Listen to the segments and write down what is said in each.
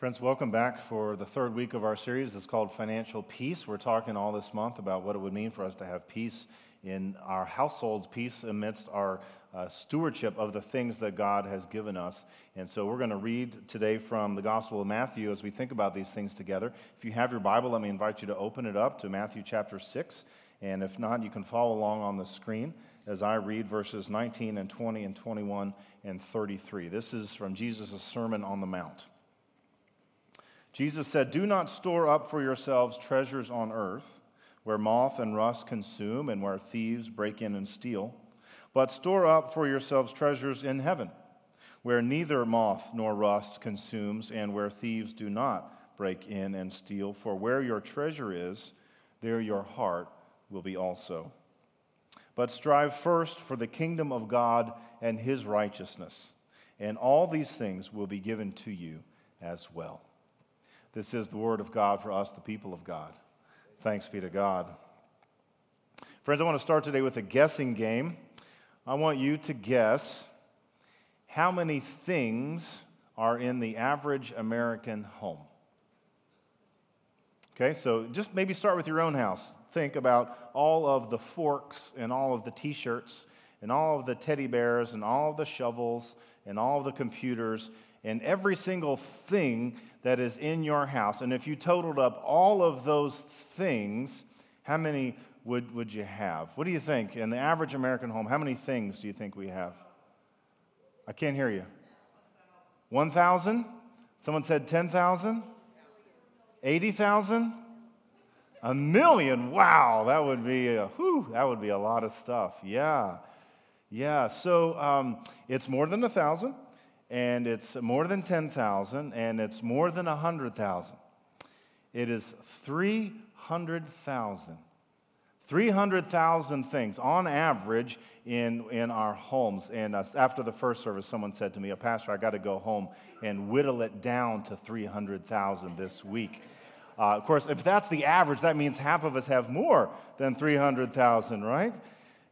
Friends, welcome back for the third week of our series. It's called Financial Peace. We're talking all this month about what it would mean for us to have peace in our households, peace amidst our uh, stewardship of the things that God has given us. And so we're going to read today from the Gospel of Matthew as we think about these things together. If you have your Bible, let me invite you to open it up to Matthew chapter 6. And if not, you can follow along on the screen as I read verses 19 and 20 and 21 and 33. This is from Jesus' Sermon on the Mount. Jesus said, Do not store up for yourselves treasures on earth, where moth and rust consume and where thieves break in and steal, but store up for yourselves treasures in heaven, where neither moth nor rust consumes and where thieves do not break in and steal. For where your treasure is, there your heart will be also. But strive first for the kingdom of God and his righteousness, and all these things will be given to you as well. This is the word of God for us, the people of God. Thanks be to God. Friends, I want to start today with a guessing game. I want you to guess how many things are in the average American home. Okay, so just maybe start with your own house. Think about all of the forks and all of the t shirts and all of the teddy bears and all of the shovels and all of the computers and every single thing that is in your house. And if you totaled up all of those things, how many would, would you have? What do you think? In the average American home, how many things do you think we have? I can't hear you. 1,000? Someone said 10,000? 80,000? A million. Wow, that would be a, whew, that would be a lot of stuff. Yeah. Yeah. So um, it's more than a thousand and it's more than 10,000, and it's more than 100,000. It is 300,000. 300,000 things on average in, in our homes. And uh, after the first service, someone said to me, a pastor, I got to go home and whittle it down to 300,000 this week. Uh, of course, if that's the average, that means half of us have more than 300,000, right?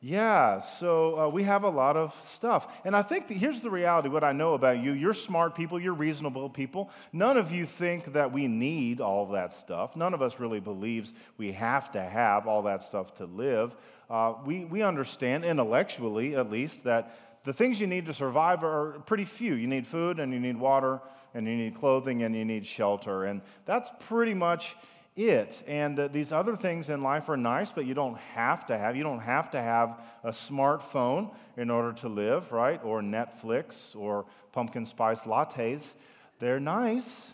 Yeah, so uh, we have a lot of stuff. And I think here's the reality what I know about you you're smart people, you're reasonable people. None of you think that we need all that stuff. None of us really believes we have to have all that stuff to live. Uh, we, we understand, intellectually at least, that the things you need to survive are pretty few. You need food, and you need water, and you need clothing, and you need shelter. And that's pretty much it. And these other things in life are nice, but you don't have to have. You don't have to have a smartphone in order to live, right? Or Netflix or pumpkin spice lattes. They're nice.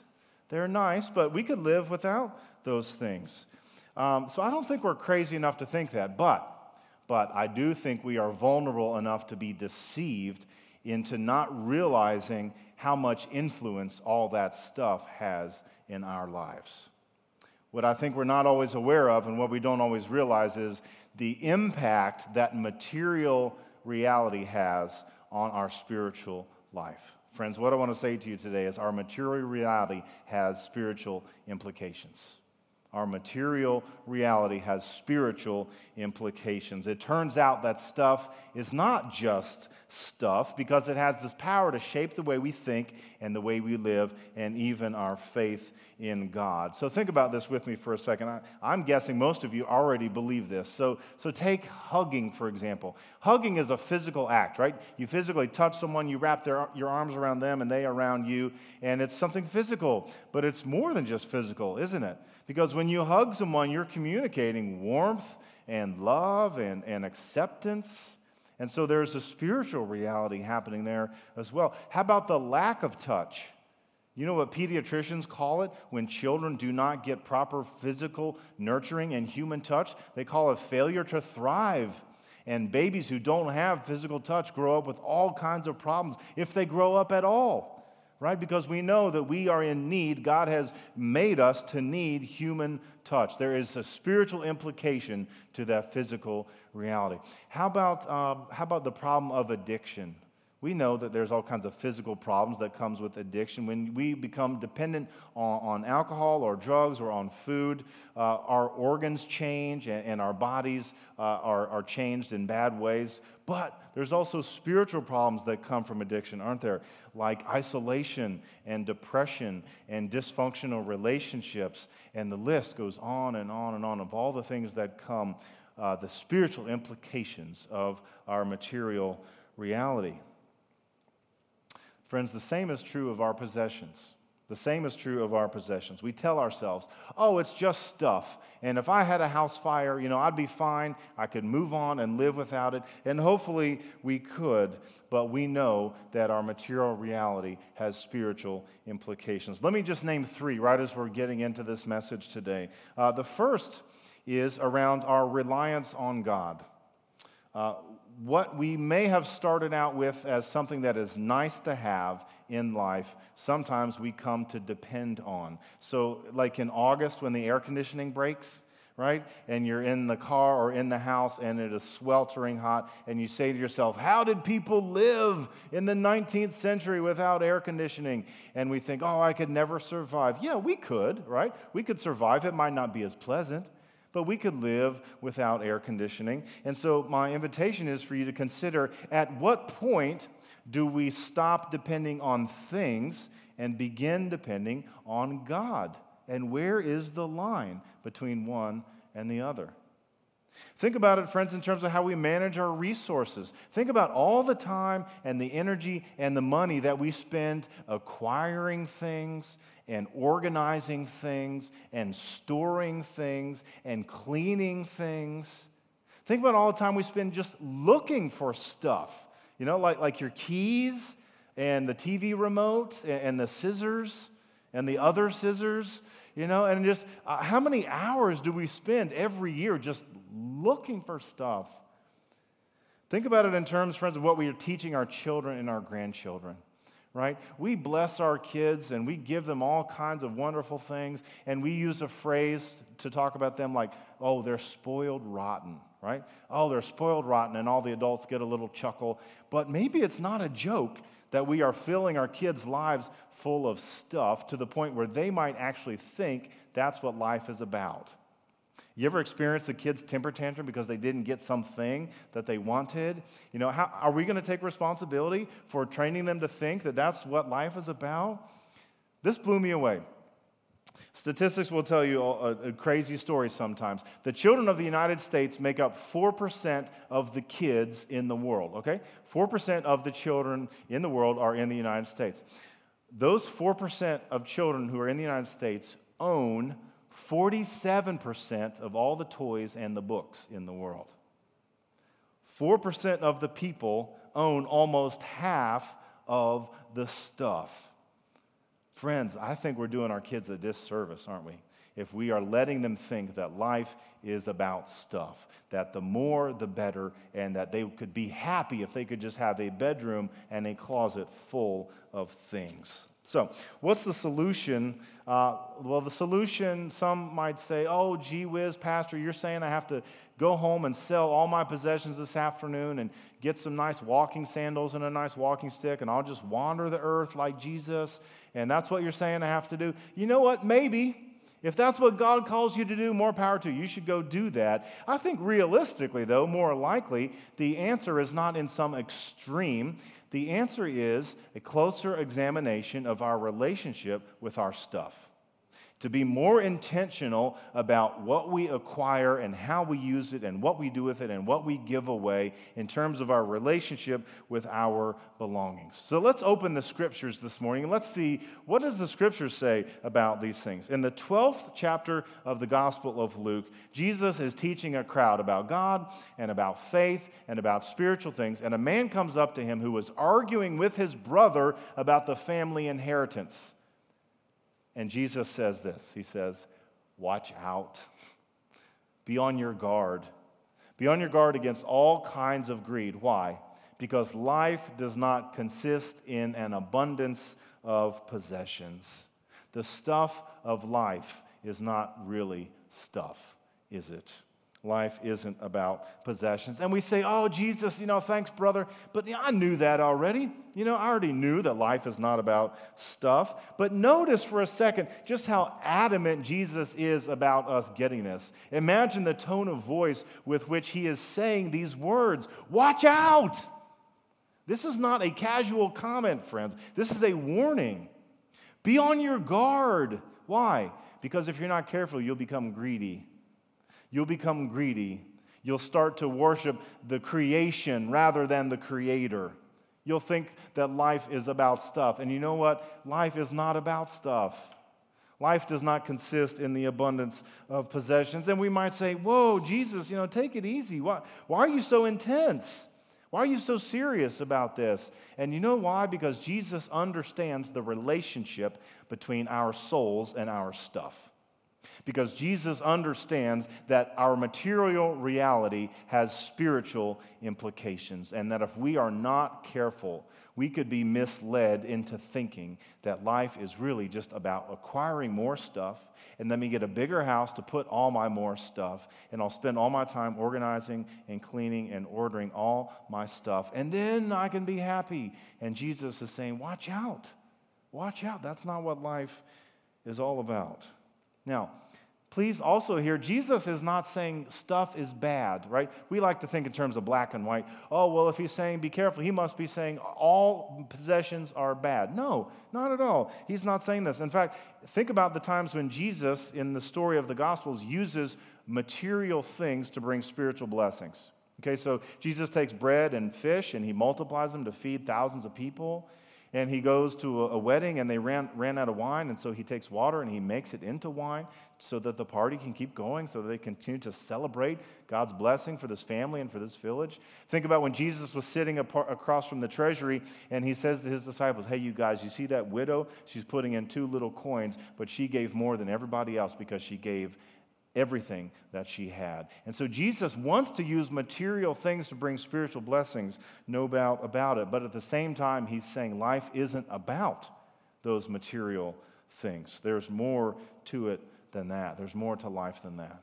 They're nice, but we could live without those things. Um, so I don't think we're crazy enough to think that, but but I do think we are vulnerable enough to be deceived into not realizing how much influence all that stuff has in our lives. What I think we're not always aware of and what we don't always realize is the impact that material reality has on our spiritual life. Friends, what I want to say to you today is our material reality has spiritual implications. Our material reality has spiritual implications. It turns out that stuff is not just stuff because it has this power to shape the way we think and the way we live and even our faith in God. So think about this with me for a second. I, am guessing most of you already believe this. So, so take hugging, for example. Hugging is a physical act, right? You physically touch someone, you wrap their, your arms around them, and they around you, and it's something physical. But it's more than just physical, isn't it? Because when you hug someone, you're communicating warmth and love and, and acceptance. And so there's a spiritual reality happening there as well. How about the lack of touch? You know what pediatricians call it when children do not get proper physical nurturing and human touch? They call it failure to thrive. And babies who don't have physical touch grow up with all kinds of problems if they grow up at all right? Because we know that we are in need. God has made us to need human touch. There is a spiritual implication to that physical reality. How about, um, how about the problem of addiction? We know that there's all kinds of physical problems that comes with addiction. When we become dependent on, on alcohol or drugs or on food, uh, our organs change and, and our bodies uh, are, are changed in bad ways. But there's also spiritual problems that come from addiction, aren't there? Like isolation and depression and dysfunctional relationships. And the list goes on and on and on of all the things that come, uh, the spiritual implications of our material reality. Friends, the same is true of our possessions. The same is true of our possessions. We tell ourselves, oh, it's just stuff. And if I had a house fire, you know, I'd be fine. I could move on and live without it. And hopefully we could, but we know that our material reality has spiritual implications. Let me just name three right as we're getting into this message today. Uh, the first is around our reliance on God. Uh, what we may have started out with as something that is nice to have in life, sometimes we come to depend on. So, like in August when the air conditioning breaks, right? And you're in the car or in the house and it is sweltering hot, and you say to yourself, How did people live in the 19th century without air conditioning? And we think, Oh, I could never survive. Yeah, we could, right? We could survive. It might not be as pleasant but we could live without air conditioning. And so, my invitation is for you to consider at what point do we stop depending on things and begin depending on God? And where is the line between one and the other? Think about it, friends, in terms of how we manage our resources. Think about all the time and the energy and the money that we spend acquiring things and organizing things and storing things and cleaning things. Think about all the time we spend just looking for stuff, you know, like, like your keys and the TV remote and, and the scissors and the other scissors, you know, and just uh, how many hours do we spend every year just looking for stuff? Think about it in terms, friends, of what we are teaching our children and our grandchildren right? We bless our kids and we give them all kinds of wonderful things, and we use a phrase to talk about them like, oh, they're spoiled rotten, right? Oh, they're spoiled rotten, and all the adults get a little chuckle. But maybe it's not a joke that we are filling our kids' lives full of stuff to the point where they might actually think that's what life is about. You ever experienced a kid's temper tantrum because they didn't get something that they wanted? You know, how, are we going to take responsibility for training them to think that that's what life is about? This blew me away. Statistics will tell you a, a, crazy story sometimes. The children of the United States make up 4% of the kids in the world, okay? 4% of the children in the world are in the United States. Those 4% of children who are in the United States own 47% of all the toys and the books in the world. 4% of the people own almost half of the stuff. Friends, I think we're doing our kids a disservice, aren't we? If we are letting them think that life is about stuff, that the more the better, and that they could be happy if they could just have a bedroom and a closet full of things. So, what's the solution? Uh, well, the solution, some might say, oh, gee whiz, Pastor, you're saying I have to go home and sell all my possessions this afternoon and get some nice walking sandals and a nice walking stick, and I'll just wander the earth like Jesus, and that's what you're saying I have to do. You know what? Maybe. If that's what God calls you to do, more power to you. You should go do that. I think realistically, though, more likely, the answer is not in some extreme. The answer is a closer examination of our relationship with our stuff to be more intentional about what we acquire and how we use it and what we do with it and what we give away in terms of our relationship with our belongings. So let's open the scriptures this morning and let's see what does the scriptures say about these things. In the 12th chapter of the Gospel of Luke, Jesus is teaching a crowd about God and about faith and about spiritual things and a man comes up to him who was arguing with his brother about the family inheritance. And Jesus says this He says, Watch out. Be on your guard. Be on your guard against all kinds of greed. Why? Because life does not consist in an abundance of possessions. The stuff of life is not really stuff, is it? Life isn't about possessions. And we say, oh, Jesus, you know, thanks, brother. But I knew that already. You know, I already knew that life is not about stuff. But notice for a second just how adamant Jesus is about us getting this. Imagine the tone of voice with which he is saying these words Watch out! This is not a casual comment, friends. This is a warning. Be on your guard. Why? Because if you're not careful, you'll become greedy you'll become greedy. You'll start to worship the creation rather than the creator. You'll think that life is about stuff. And you know what? Life is not about stuff. Life does not consist in the abundance of possessions. And we might say, Whoa, Jesus, you know, take it easy. Why, why are you so intense? Why are you so serious about this? And you know why? Because Jesus understands the relationship between our souls and our stuff because Jesus understands that our material reality has spiritual implications, and that if we are not careful, we could be misled into thinking that life is really just about acquiring more stuff and let me get a bigger house to put all my more stuff and I'll spend all my time organizing and cleaning and ordering all my stuff and then I can be happy. And Jesus is saying, Watch out. Watch out. That's not what life is all about. Now, please also hear Jesus is not saying stuff is bad, right? We like to think in terms of black and white. Oh, well, if he's saying be careful, he must be saying all possessions are bad. No, not at all. He's not saying this. In fact, think about the times when Jesus, in the story of the Gospels, uses material things to bring spiritual blessings. Okay, so Jesus takes bread and fish and he multiplies them to feed thousands of people and he goes to a, wedding and they ran, ran out of wine and so he takes water and he makes it into wine so that the party can keep going so that they continue to celebrate god's blessing for this family and for this village. Think about when jesus was sitting apart, across from the treasury and he says to his disciples hey you guys you see that widow? She's putting in two little coins but she gave more than everybody else because she gave everything that she had. And so Jesus wants to use material things to bring spiritual blessings, no doubt about it. But at the same time, he's saying life isn't about those material things. There's more to it than that, there's more to life than that.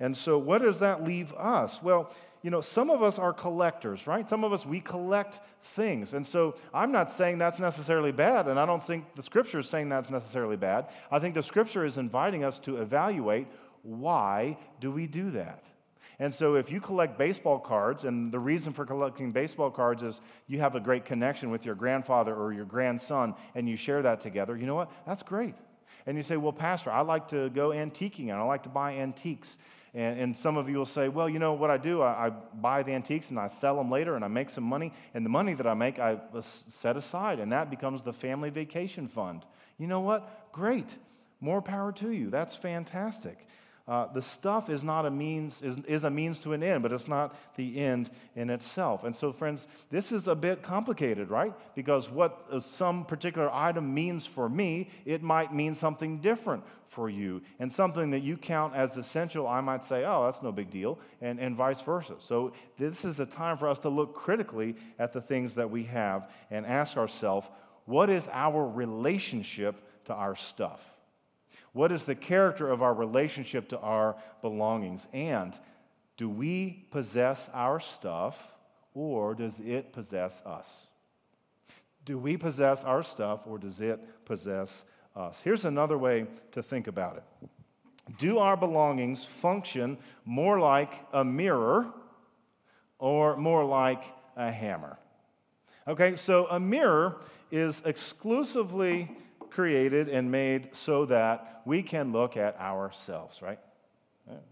And so, what does that leave us? Well, you know, some of us are collectors, right? Some of us, we collect things. And so I'm not saying that's necessarily bad, and I don't think the scripture is saying that's necessarily bad. I think the scripture is inviting us to evaluate why do we do that? And so if you collect baseball cards, and the reason for collecting baseball cards is you have a great connection with your grandfather or your grandson, and you share that together, you know what? That's great. And you say, well, Pastor, I like to go antiquing, and I like to buy antiques. And, and, some of you will say, well, you know what I do? I, I, buy the antiques and I sell them later and I make some money. And the money that I make, I uh, set aside, and that becomes the family vacation fund. You know what? Great. More power to you. That's fantastic. Uh, the stuff is not a means is, is a means to an end but it's not the end in itself. And so friends this is a bit complicated right? Because what uh, some particular item means for me it might mean something different for you. And something that you count as essential i might say oh that's no big deal and, and vice versa. So this is a time for us to look critically at the things that we have and ask ourselves what is our relationship to our stuff what is the character of our relationship to our belongings? And do we possess our stuff or does it possess us? Do we possess our stuff or does it possess us? Here's another way to think about it. Do our belongings function more like a mirror or more like a hammer? Okay, so a mirror is exclusively created and made so that we can look at ourselves, right?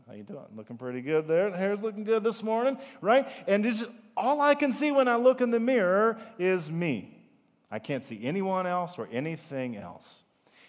How you doing? Looking pretty good there. The hair's looking good this morning, right? And just all I can see when I look in the mirror is me. I can't see anyone else or anything else.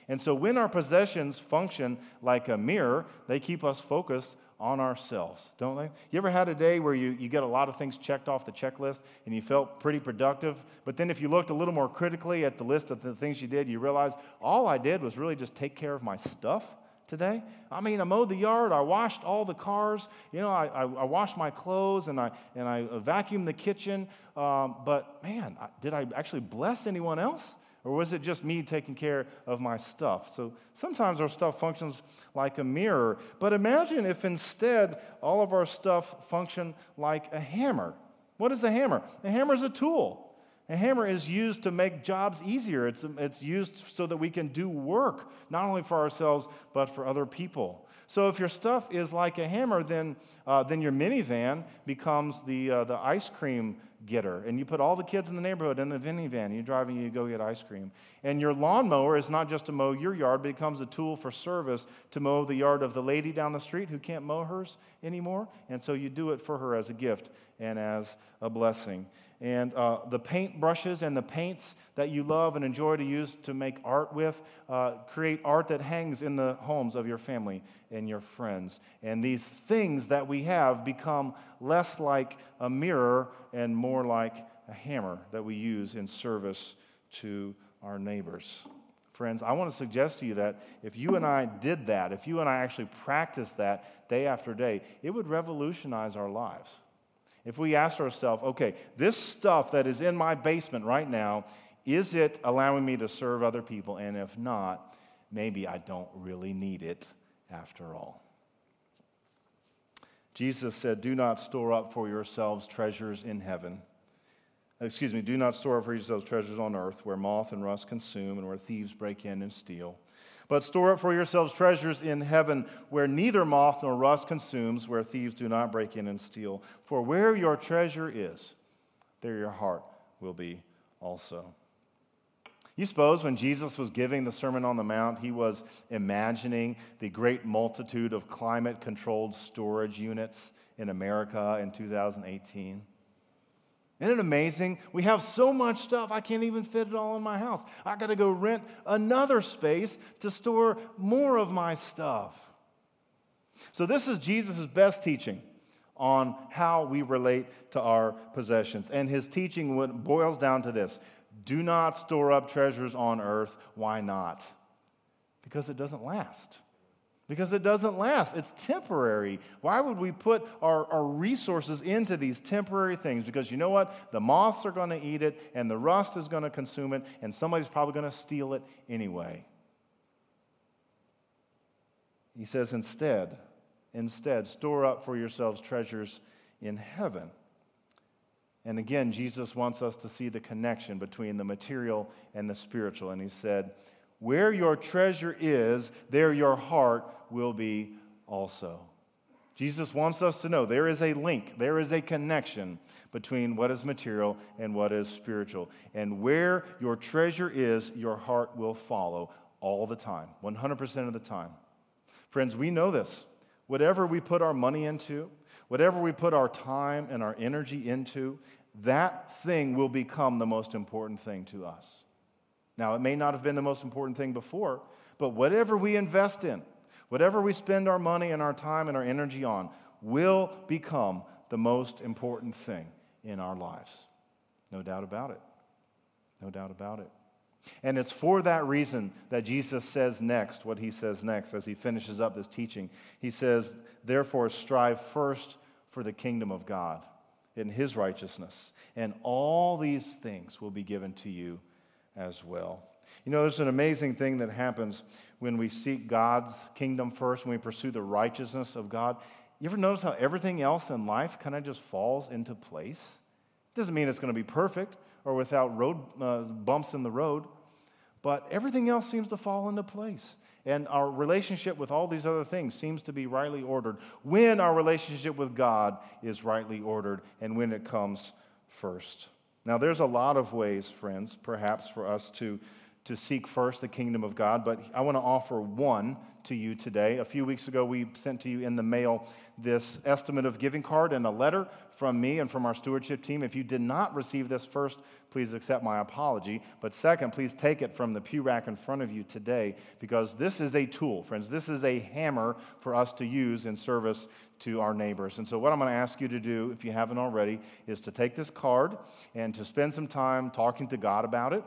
And so when our possessions function like a mirror, they keep us focused on ourselves, don't they? You ever had a day where you, you get a lot of things checked off the checklist and you felt pretty productive, but then if you looked a little more critically at the list of the things you did, you realized all I did was really just take care of my stuff today? I mean, I mowed the yard, I washed all the cars, you know, I, I, I washed my clothes and I, and I vacuumed the kitchen, um, but man, did I actually bless anyone else? Or was it just me taking care of my stuff? So sometimes our stuff functions like a mirror. But imagine if instead all of our stuff functioned like a hammer. What is a hammer? A hammer is a tool. A hammer is used to make jobs easier. It's, it's used so that we can do work, not only for ourselves, but for other people. So if your stuff is like a hammer, then, uh, then your minivan becomes the, uh, the ice cream getter. And you put all the kids in the neighborhood in the minivan. You drive and you go get ice cream. And your lawnmower is not just to mow your yard, but becomes a tool for service to mow the yard of the lady down the street who can't mow hers anymore. And so you do it for her as a gift and as a blessing. And uh, the paint brushes and the paints that you love and enjoy to use to make art with uh, create art that hangs in the homes of your family and your friends. And these things that we have become less like a mirror and more like a hammer that we use in service to our neighbors. Friends, I want to suggest to you that if you and I did that, if you and I actually practiced that day after day, it would revolutionize our lives. If we ask ourselves, okay, this stuff that is in my basement right now, is it allowing me to serve other people? And if not, maybe I don't really need it after all. Jesus said, Do not store up for yourselves treasures in heaven. Excuse me, do not store up for yourselves treasures on earth where moth and rust consume and where thieves break in and steal. But store up for yourselves treasures in heaven where neither moth nor rust consumes, where thieves do not break in and steal. For where your treasure is, there your heart will be also. You suppose when Jesus was giving the Sermon on the Mount, he was imagining the great multitude of climate controlled storage units in America in 2018? Isn't it amazing? We have so much stuff, I can't even fit it all in my house. I got to go rent another space to store more of my stuff. So, this is Jesus' best teaching on how we relate to our possessions. And his teaching boils down to this do not store up treasures on earth. Why not? Because it doesn't last because it doesn't last. It's temporary. Why would we put our, our resources into these temporary things? Because you know what? The moths are going to eat it, and the rust is going to consume it, and somebody's probably going to steal it anyway. He says, instead, instead, store up for yourselves treasures in heaven. And again, Jesus wants us to see the connection between the material and the spiritual. And he said, Where your treasure is, there your heart will be also. Jesus wants us to know there is a link, there is a connection between what is material and what is spiritual. And where your treasure is, your heart will follow all the time, 100% of the time. Friends, we know this. Whatever we put our money into, whatever we put our time and our energy into, that thing will become the most important thing to us. Now, it may not have been the most important thing before, but whatever we invest in, Whatever we spend our money and our time and our energy on will become the most important thing in our lives. No doubt about it. No doubt about it. And it's for that reason that Jesus says next what he says next as he finishes up this teaching. He says, Therefore, strive first for the kingdom of God in his righteousness, and all these things will be given to you as well. You know, there's an amazing thing that happens when we seek God's kingdom first, when we pursue the righteousness of God. You ever notice how everything else in life kind of just falls into place? Doesn't mean it's going to be perfect or without road uh, bumps in the road, but everything else seems to fall into place. And our relationship with all these other things seems to be rightly ordered when our relationship with God is rightly ordered and when it comes first. Now, there's a lot of ways, friends, perhaps for us to to seek first the kingdom of God, but I want to offer one to you today. A few weeks ago, we sent to you in the mail this estimate of giving card and a letter from me and from our stewardship team. If you did not receive this first, please accept my apology. But second, please take it from the pew rack in front of you today because this is a tool, friends. This is a hammer for us to use in service to our neighbors. And so, what I'm going to ask you to do, if you haven't already, is to take this card and to spend some time talking to God about it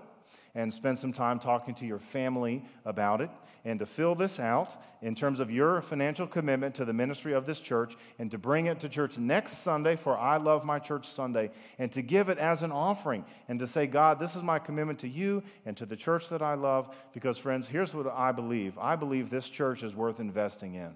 and spend some time talking to your family about it. And to fill this out in terms of your financial commitment to the ministry of this church and to bring it to church next Sunday for I Love My Church Sunday and to give it as an offering and to say, God, this is my commitment to you and to the church that I love. Because, friends, here's what I believe I believe this church is worth investing in.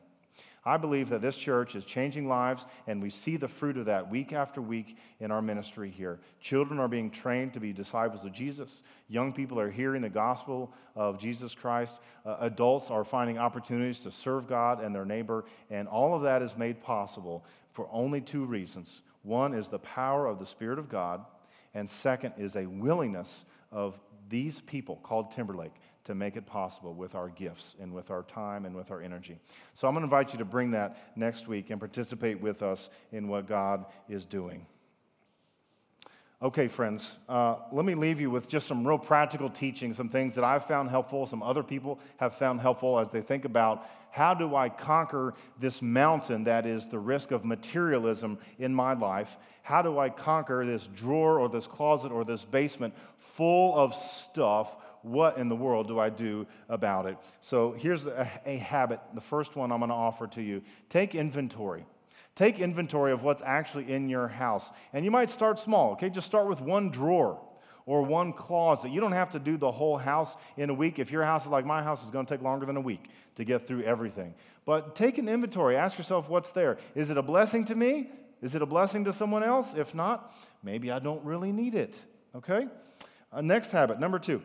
I believe that this church is changing lives, and we see the fruit of that week after week in our ministry here. Children are being trained to be disciples of Jesus. Young people are hearing the gospel of Jesus Christ. Uh, adults are finding opportunities to serve God and their neighbor, and all of that is made possible for only two reasons. One is the power of the Spirit of God, and second is a willingness of these people called Timberlake to make it possible with our gifts and with our time and with our energy. So I'm going to invite you to bring that next week and participate with us in what God is doing. Okay, friends, uh, let me leave you with just some real practical teaching, some things that I've found helpful, some other people have found helpful as they think about how do I conquer this mountain that is the risk of materialism in my life? How do I conquer this drawer or this closet or this basement full of stuff what in the world do I do about it? So here's a, a habit, the first one I'm going to offer to you. Take inventory. Take inventory of what's actually in your house. And you might start small, okay? Just start with one drawer or one closet. You don't have to do the whole house in a week. If your house is like my house, it's going to take longer than a week to get through everything. But take an inventory. Ask yourself what's there. Is it a blessing to me? Is it a blessing to someone else? If not, maybe I don't really need it. Okay? Uh, next habit, number two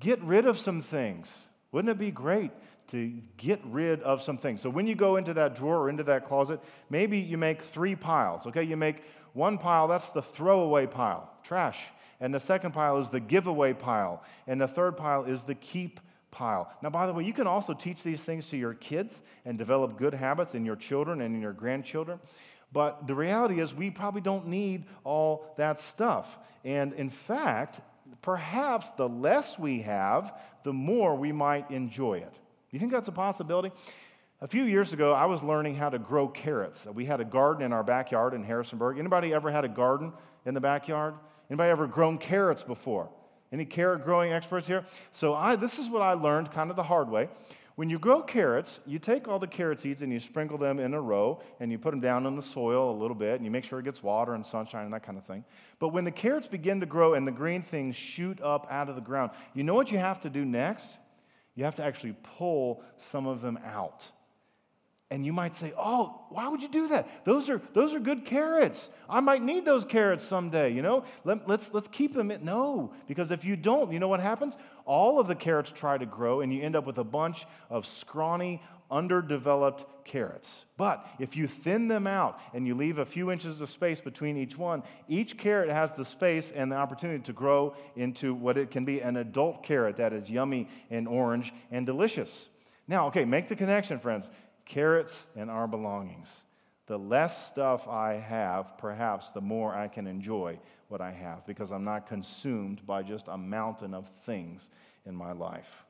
get rid of some things. Wouldn't it be great to get rid of some things? So when you go into that drawer or into that closet, maybe you make three piles, okay? You make one pile, that's the throwaway pile, trash. And the second pile is the giveaway pile. And the third pile is the keep pile. Now, by the way, you can also teach these things to your kids and develop good habits in your children and in your grandchildren. But the reality is, we probably don't need all that stuff. And in fact, perhaps the less we have, the more we might enjoy it. You think that's a possibility? A few years ago, I was learning how to grow carrots. We had a garden in our backyard in Harrisonburg. Anybody ever had a garden in the backyard? Anybody ever grown carrots before? Any carrot growing experts here? So I, this is what I learned kind of the hard way. When you grow carrots, you take all the carrot seeds and you sprinkle them in a row and you put them down in the soil a little bit and you make sure it gets water and sunshine and that kind of thing. But when the carrots begin to grow and the green things shoot up out of the ground, you know what you have to do next? You have to actually pull some of them out. And you might say, Oh, why would you do that? Those are, those are good carrots. I might need those carrots someday, you know? Let, let's, let's keep them. In. No, because if you don't, you know what happens? All of the carrots try to grow, and you end up with a bunch of scrawny, underdeveloped carrots. But if you thin them out and you leave a few inches of space between each one, each carrot has the space and the opportunity to grow into what it can be an adult carrot that is yummy and orange and delicious. Now, okay, make the connection, friends carrots and our belongings. The less stuff I have, perhaps the more I can enjoy what I have because I'm not consumed by just a mountain of things in my life.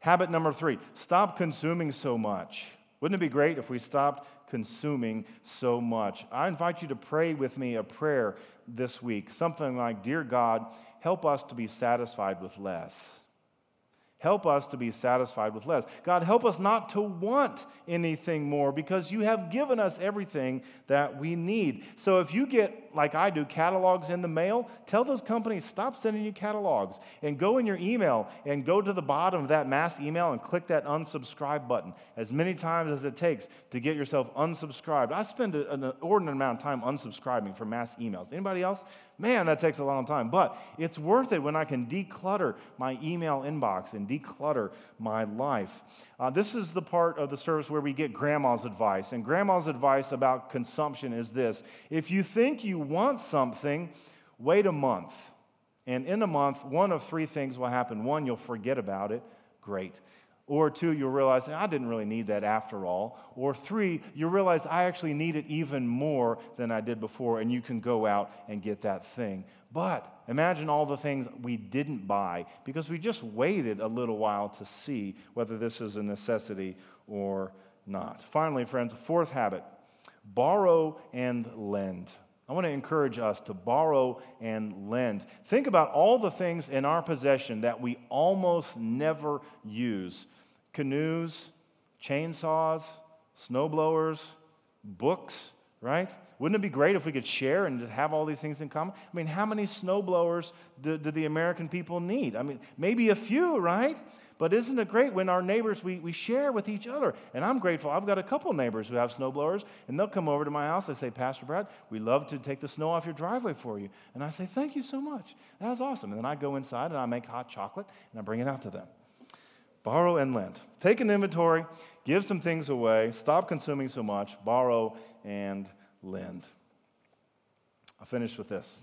Habit number three stop consuming so much. Wouldn't it be great if we stopped consuming so much? I invite you to pray with me a prayer this week, something like Dear God, help us to be satisfied with less. Help us to be satisfied with less. God, help us not to want anything more because you have given us everything that we need. So if you get, like I do, catalogs in the mail, tell those companies stop sending you catalogs and go in your email and go to the bottom of that mass email and click that unsubscribe button as many times as it takes to get yourself unsubscribed. I spend an inordinate amount of time unsubscribing from mass emails. Anybody else? Man, that takes a long time. But it's worth it when I can declutter my email inbox and declutter my life. Uh, this is the part of the service where we get grandma's advice. And grandma's advice about consumption is this if you think you want something, wait a month. And in a month, one of three things will happen. One, you'll forget about it. Great. Or two, you'll realize, I didn't really need that after all. Or three, you'll realize I actually need it even more than I did before, and you can go out and get that thing. But imagine all the things we didn't buy because we just waited a little while to see whether this is a necessity or not. Finally, friends, fourth habit borrow and lend. I want to encourage us to borrow and lend. Think about all the things in our possession that we almost never use canoes, chainsaws, snowblowers, books, right? Wouldn't it be great if we could share and have all these things in common? I mean, how many snowblowers do, do the American people need? I mean, maybe a few, right? But isn't it great when our neighbors, we, we share with each other? And I'm grateful. I've got a couple neighbors who have snowblowers, and they'll come over to my house. They say, Pastor Brad, we love to take the snow off your driveway for you. And I say, Thank you so much. That's awesome. And then I go inside and I make hot chocolate and I bring it out to them. Borrow and lend. Take an inventory, give some things away, stop consuming so much, borrow and lend. I'll finish with this.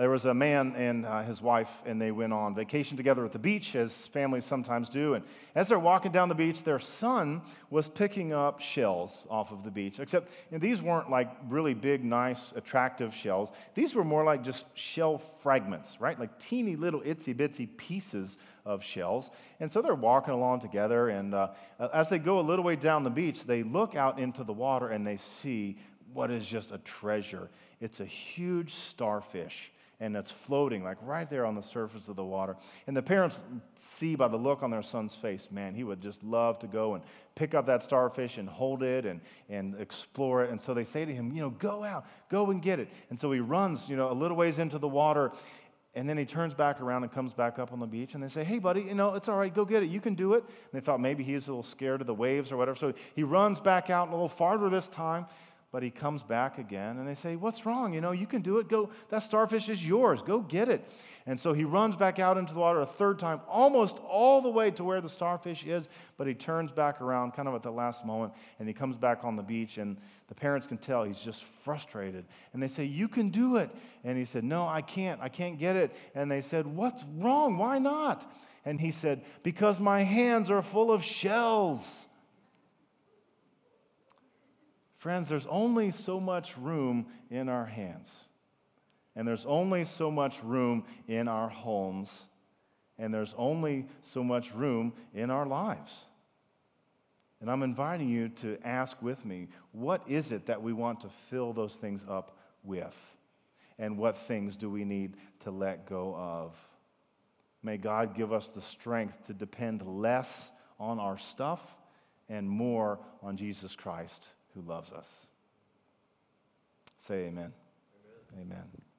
There was a man and uh, his wife, and they went on vacation together at the beach, as families sometimes do. And as they're walking down the beach, their son was picking up shells off of the beach. Except you know, these weren't like really big, nice, attractive shells. These were more like just shell fragments, right? Like teeny little itsy bitsy pieces of shells. And so they're walking along together, and uh, as they go a little way down the beach, they look out into the water and they see what is just a treasure. It's a huge starfish and it's floating like right there on the surface of the water. And the parents see by the look on their son's face, man, he would just love to go and pick up that starfish and hold it and, and explore it. And so they say to him, you know, go out, go and get it. And so he runs, you know, a little ways into the water. And then he turns back around and comes back up on the beach, and they say, Hey, buddy, you know, it's all right, go get it. You can do it. And they thought maybe he's a little scared of the waves or whatever. So he runs back out a little farther this time, but he comes back again and they say, What's wrong? You know, you can do it. Go, that starfish is yours. Go get it. And so he runs back out into the water a third time, almost all the way to where the starfish is, but he turns back around kind of at the last moment and he comes back on the beach. And the parents can tell he's just frustrated. And they say, You can do it. And he said, No, I can't. I can't get it. And they said, What's wrong? Why not? And he said, Because my hands are full of shells. Friends, there's only so much room in our hands, and there's only so much room in our homes, and there's only so much room in our lives. And I'm inviting you to ask with me what is it that we want to fill those things up with? And what things do we need to let go of? May God give us the strength to depend less on our stuff and more on Jesus Christ who loves us. Say amen. Amen. amen.